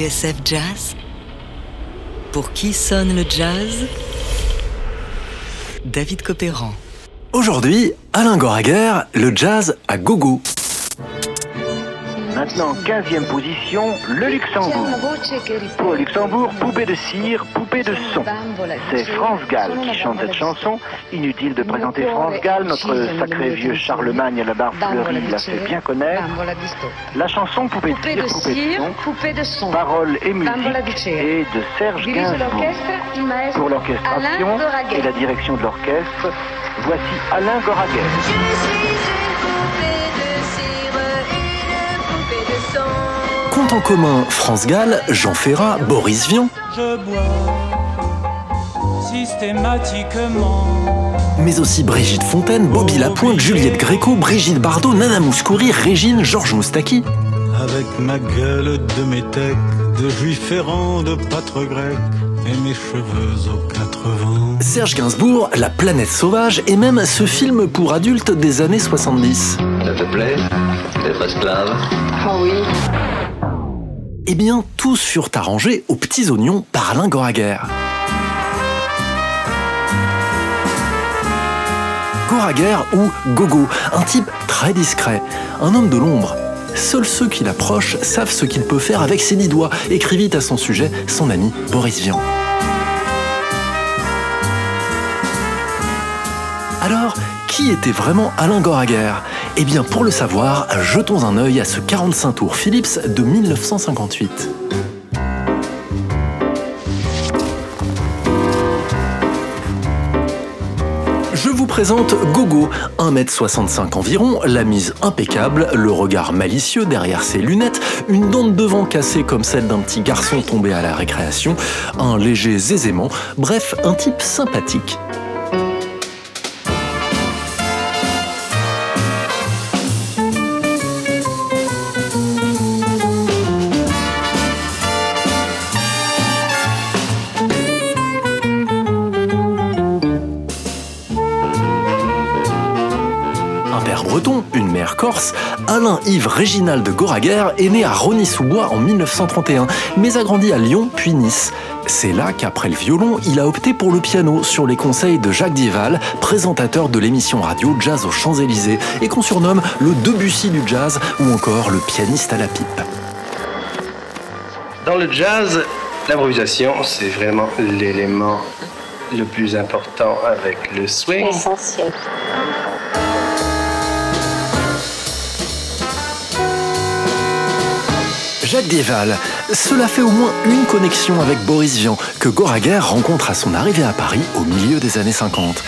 TSF Jazz Pour qui sonne le jazz? David Copéran. Aujourd'hui, Alain Goraguer, le jazz à gogo. Maintenant, 15e position, le Luxembourg. Pour Luxembourg, poupée de cire, poupée de son. C'est France Gall qui chante cette chanson. Inutile de présenter France Gall, notre sacré vieux Charlemagne à la barbe fleurie l'a fait bien connaître. La chanson Poupée de cire, poupée de son. Paroles et musique et de Serge Gainsbourg. Pour l'orchestration et la direction de l'orchestre, voici Alain Goraguer. En commun France Gall, Jean Ferrat, Boris Vian. Je bois systématiquement. Mais aussi Brigitte Fontaine, Bobby Lapointe, Juliette Gréco, Brigitte Bardot, Nana Mouskouri, Régine, Georges Moustaki. Avec ma gueule de métèque, de juif errant, de pâtre grec, et mes cheveux aux quatre vents. Serge Gainsbourg, La planète sauvage, et même ce film pour adultes des années 70. Ça te plaît d'être esclave Eh bien, tous furent arrangés aux petits oignons par Alain Goraguer. Ou Gogo, un type très discret, un homme de l'ombre. Seuls ceux qui l'approchent savent ce qu'il peut faire avec ses dix doigts, écrivit à son sujet son ami Boris Vian. Alors, qui était vraiment Alain Goraguer Eh bien, pour le savoir, jetons un œil à ce 45 tours Philips de 1958. Je vous présente Gogo, 1m65 environ, la mise impeccable, le regard malicieux derrière ses lunettes, une dent de devant cassée comme celle d'un petit garçon tombé à la récréation, un léger zézément, bref, un type sympathique. Corse, Alain-Yves Réginald de Goraguer est né à Rony-sous-Bois en 1931, mais a grandi à Lyon puis Nice. C'est là qu'après le violon, il a opté pour le piano sur les conseils de Jacques Dieval, présentateur de l'émission radio Jazz aux Champs-Élysées, et qu'on surnomme le Debussy du jazz ou encore le pianiste à la pipe. Dans le jazz, l'improvisation, c'est vraiment l'élément le plus important avec le swing. essentiel. Jacques Dieval, cela fait au moins une connexion avec Boris Vian, que Goraguer rencontre à son arrivée à Paris au milieu des années 50.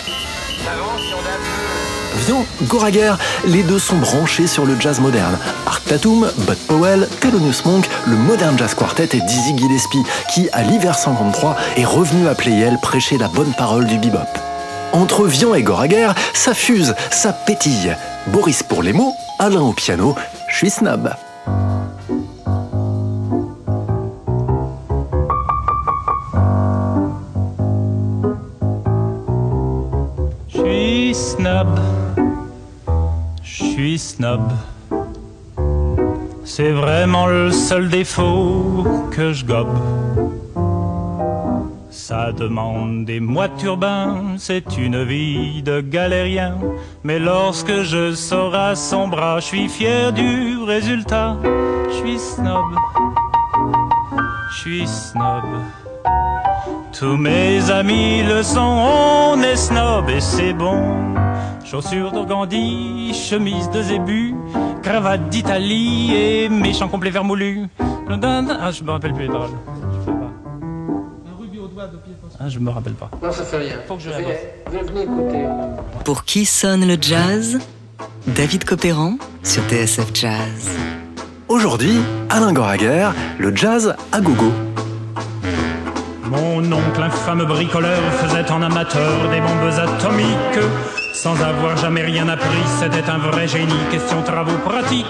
Vian, Goraguer, les deux sont branchés sur le jazz moderne. Art Tatum, Bud Powell, Thelonious Monk, le Modern Jazz Quartet et Dizzy Gillespie, qui, à l'hiver 53, est revenu à Playel prêcher la bonne parole du bebop. Entre Vian et Goraguer, ça fuse, ça pétille. Boris pour les mots, Alain au piano, je suis snob. Snob. C'est vraiment le seul défaut que je gobe. Ça demande des mois de turbin, c'est une vie de galérien. Mais lorsque je sors à son bras, je suis fier du résultat. Je suis snob. Je suis snob. Tous mes amis le sont, on est snob et c'est bon. Chaussures d'organdi, chemise de zébu, cravate d'Italie et méchant complet vermoulu. Ah, je me rappelle plus les paroles. Je peux pas. Ah, je me rappelle pas. Non, ça fait rien. Faut que je Ça la fait- Venez écouter. Pour qui sonne le jazz? David Copéran sur TSF Jazz. Aujourd'hui, Alain Goraguer, le jazz à gogo. Mon oncle, infâme bricoleur, faisait en amateur des bombes atomiques. Sans avoir jamais rien appris, c'était un vrai génie, question travaux pratiques.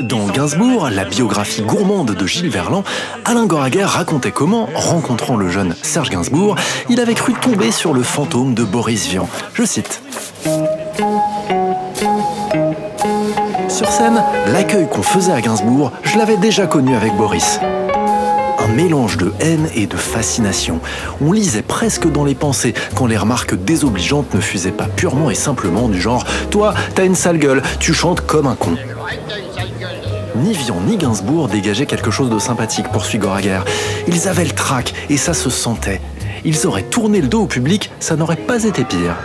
Dans Gainsbourg, la biographie gourmande de Gilles Verland, Alain Goraguer racontait comment, rencontrant le jeune Serge Gainsbourg, il avait cru tomber sur le fantôme de Boris Vian. Je cite. Sur scène, l'accueil qu'on faisait à Gainsbourg, je l'avais déjà connu avec Boris. Mélange de haine et de fascination. On lisait presque dans les pensées quand les remarques désobligeantes ne fusaient pas purement et simplement du genre ⁇ Toi, t'as une sale gueule, tu chantes comme un con ⁇ ni Vian ni Gainsbourg dégageaient quelque chose de sympathique, poursuit Goraguer. Ils avaient le trac et ça se sentait. Ils auraient tourné le dos au public, ça n'aurait pas été pire.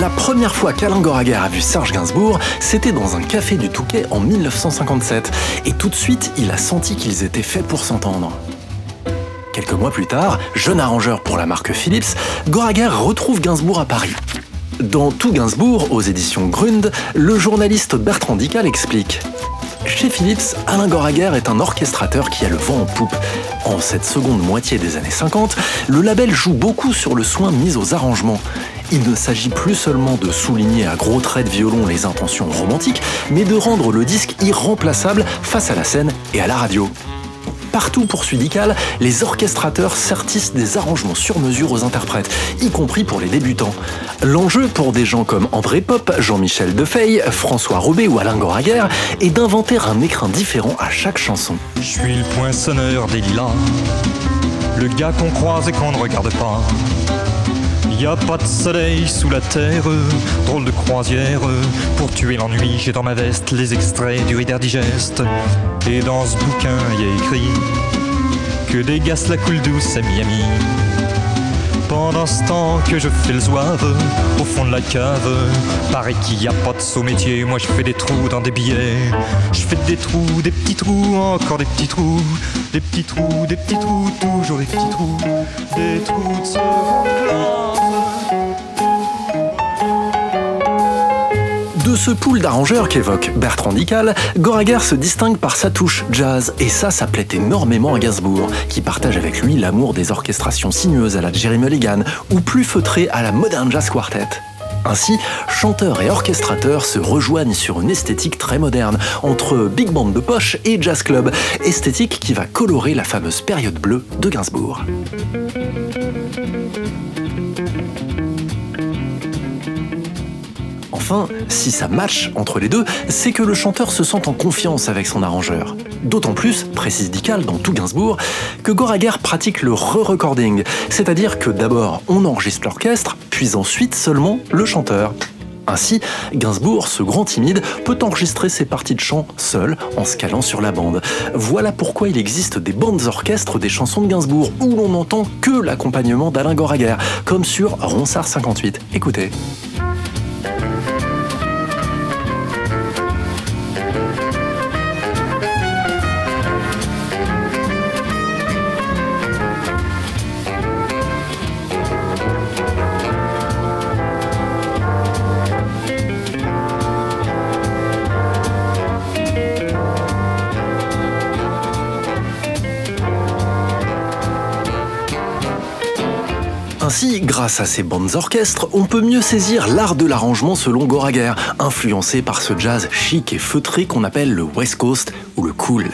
La première fois qu'Alain Goraguer a vu Serge Gainsbourg, c'était dans un café du Touquet en 1957. Et tout de suite, il a senti qu'ils étaient faits pour s'entendre. Quelques mois plus tard, jeune arrangeur pour la marque Philips, Goraguer retrouve Gainsbourg à Paris. Dans Tout Gainsbourg, aux éditions Grund, le journaliste Bertrand Dical explique chez Philips, Alain Goraguer est un orchestrateur qui a le vent en poupe. En cette seconde moitié des années 50, le label joue beaucoup sur le soin mis aux arrangements. Il ne s'agit plus seulement de souligner à gros traits de violon les intentions romantiques, mais de rendre le disque irremplaçable face à la scène et à la radio. Partout, poursuit Dical, les orchestrateurs sertissent des arrangements sur mesure aux interprètes, y compris pour les débutants. L'enjeu pour des gens comme André Pop, Jean-Michel Defeil, François Robé ou Alain Goraguer est d'inventer un écrin différent à chaque chanson. Je suis le poinçonneur des lilas, le gars qu'on croise et qu'on ne regarde pas. Y a pas de soleil sous la terre, drôle de croisière. Pour tuer l'ennui, j'ai dans ma veste les extraits du Reader Digest. Et dans ce bouquin, y a écrit que gaz la coule douce à Miami. Pendant ce temps que je fais le zouave au fond de la cave, paraît qu'il n'y a pas de saut métier. Moi je fais des trous dans des billets. Je fais des trous, des petits trous, encore des petits trous, des petits trous, des petits trous, toujours des petits trous, des trous de classe. De ce pool d'arrangeurs qu'évoque Bertrand Dical, Goraguer se distingue par sa touche jazz, et ça, ça énormément à Gainsbourg, qui partage avec lui l'amour des orchestrations sinueuses à la Jerry Mulligan, ou plus feutrées à la Modern Jazz Quartet. Ainsi, chanteurs et orchestrateurs se rejoignent sur une esthétique très moderne, entre big band de poche et jazz club, esthétique qui va colorer la fameuse période bleue de Gainsbourg. Enfin, si ça match entre les deux, c'est que le chanteur se sent en confiance avec son arrangeur. D'autant plus, précise Dical dans tout Gainsbourg, que Goraguer pratique le re-recording, c'est-à-dire que d'abord on enregistre l'orchestre, puis ensuite seulement le chanteur. Ainsi, Gainsbourg, ce grand timide, peut enregistrer ses parties de chant seul en se calant sur la bande. Voilà pourquoi il existe des bandes orchestres des chansons de Gainsbourg où l'on n'entend que l'accompagnement d'Alain Goraguer, comme sur Ronsard 58. Écoutez. Grâce à ces bandes orchestres, on peut mieux saisir l'art de l'arrangement selon Goraguer, influencé par ce jazz chic et feutré qu'on appelle le West Coast ou le cool.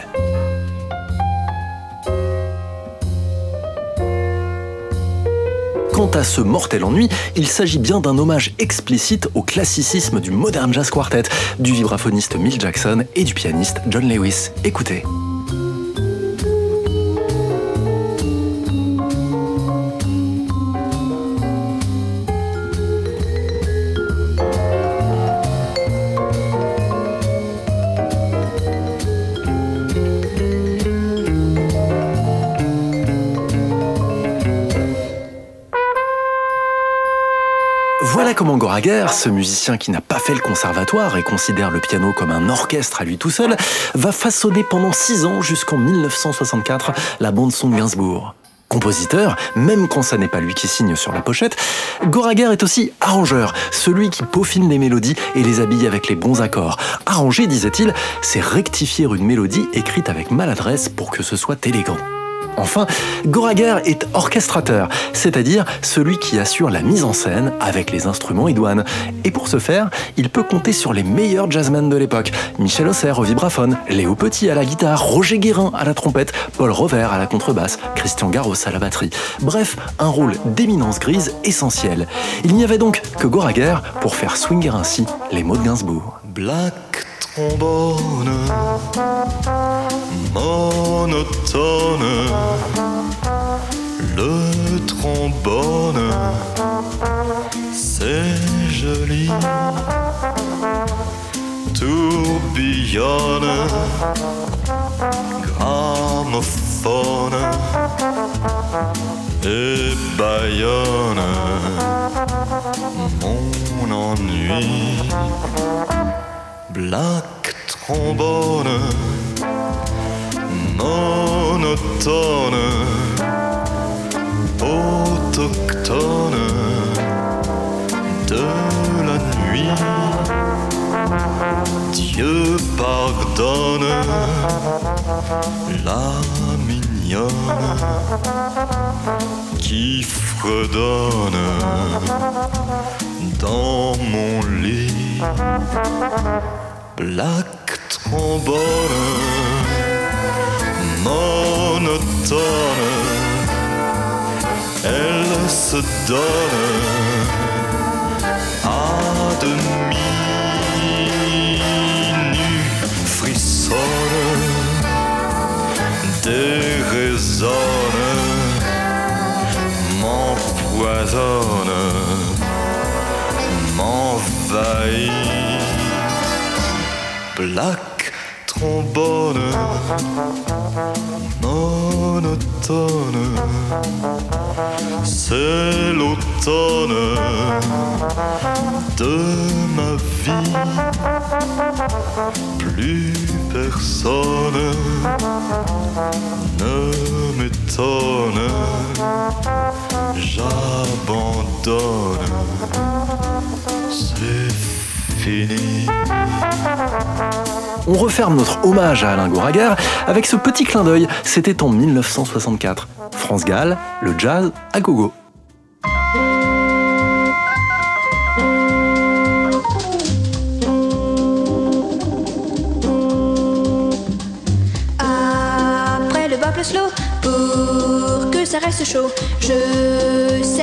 Quant à ce mortel ennui, il s'agit bien d'un hommage explicite au classicisme du Modern Jazz Quartet, du vibraphoniste Mill Jackson et du pianiste John Lewis. Écoutez. Goraguer, ce musicien qui n'a pas fait le conservatoire et considère le piano comme un orchestre à lui tout seul, va façonner pendant six ans jusqu'en 1964 la bande-son de Gainsbourg. Compositeur, même quand ça n'est pas lui qui signe sur la pochette, Goraguer est aussi arrangeur, celui qui peaufine les mélodies et les habille avec les bons accords. Arranger, disait-il, c'est rectifier une mélodie écrite avec maladresse pour que ce soit élégant. Enfin, Goraguer est orchestrateur, c'est-à-dire celui qui assure la mise en scène avec les instruments idoines. Et pour ce faire, il peut compter sur les meilleurs jazzmen de l'époque. Michel Osser au vibraphone, Léo Petit à la guitare, Roger Guérin à la trompette, Paul Rover à la contrebasse, Christian Garros à la batterie. Bref, un rôle d'éminence grise essentiel. Il n'y avait donc que Goraguer pour faire swinger ainsi les mots de Gainsbourg. Black trombone, monotone, le trombone, c'est joli, tourbillonne, gramophone. Et baillonne mon ennui. Black trombone, monotone, autochtone de la nuit. Dieu pardonne la mignonne qui fredonne dans mon lit. Black trombone, monotone, elle se donne à demi nu, frissonne, déraisonne, m'empoisonne, m'envahit. Black trombone, monotone, c'est l'automne de ma vie. Plus personne ne m'étonne, j'abandonne, c'est fini. On referme notre hommage à Alain Goraguer avec ce petit clin d'œil. C'était en 1964. France Gall, le jazz à gogo. Après le bop le slow, pour que ça reste chaud, je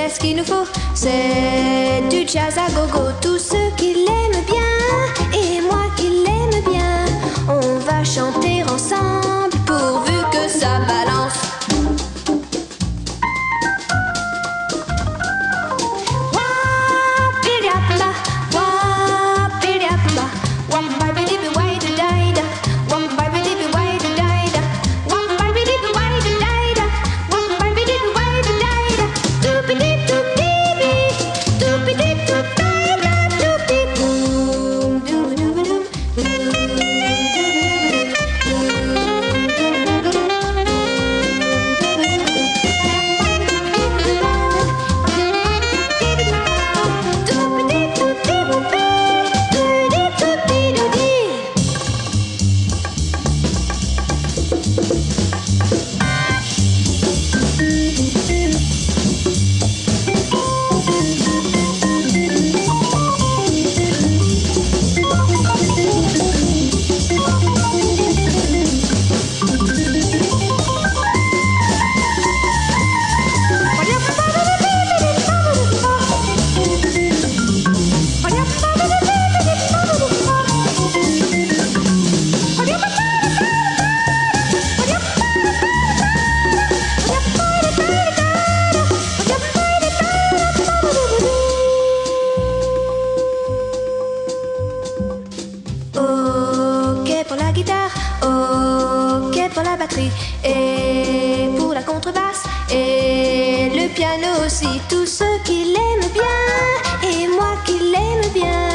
ce qu'il nous faut? C'est du jazz à gogo. Tous ceux qui l'aiment bien et moi qui l'aime bien, on va chanter ensemble aussi. Tous ceux qui l'aiment bien et moi qui l'aime bien,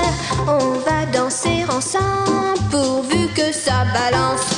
on va danser ensemble pourvu que ça balance.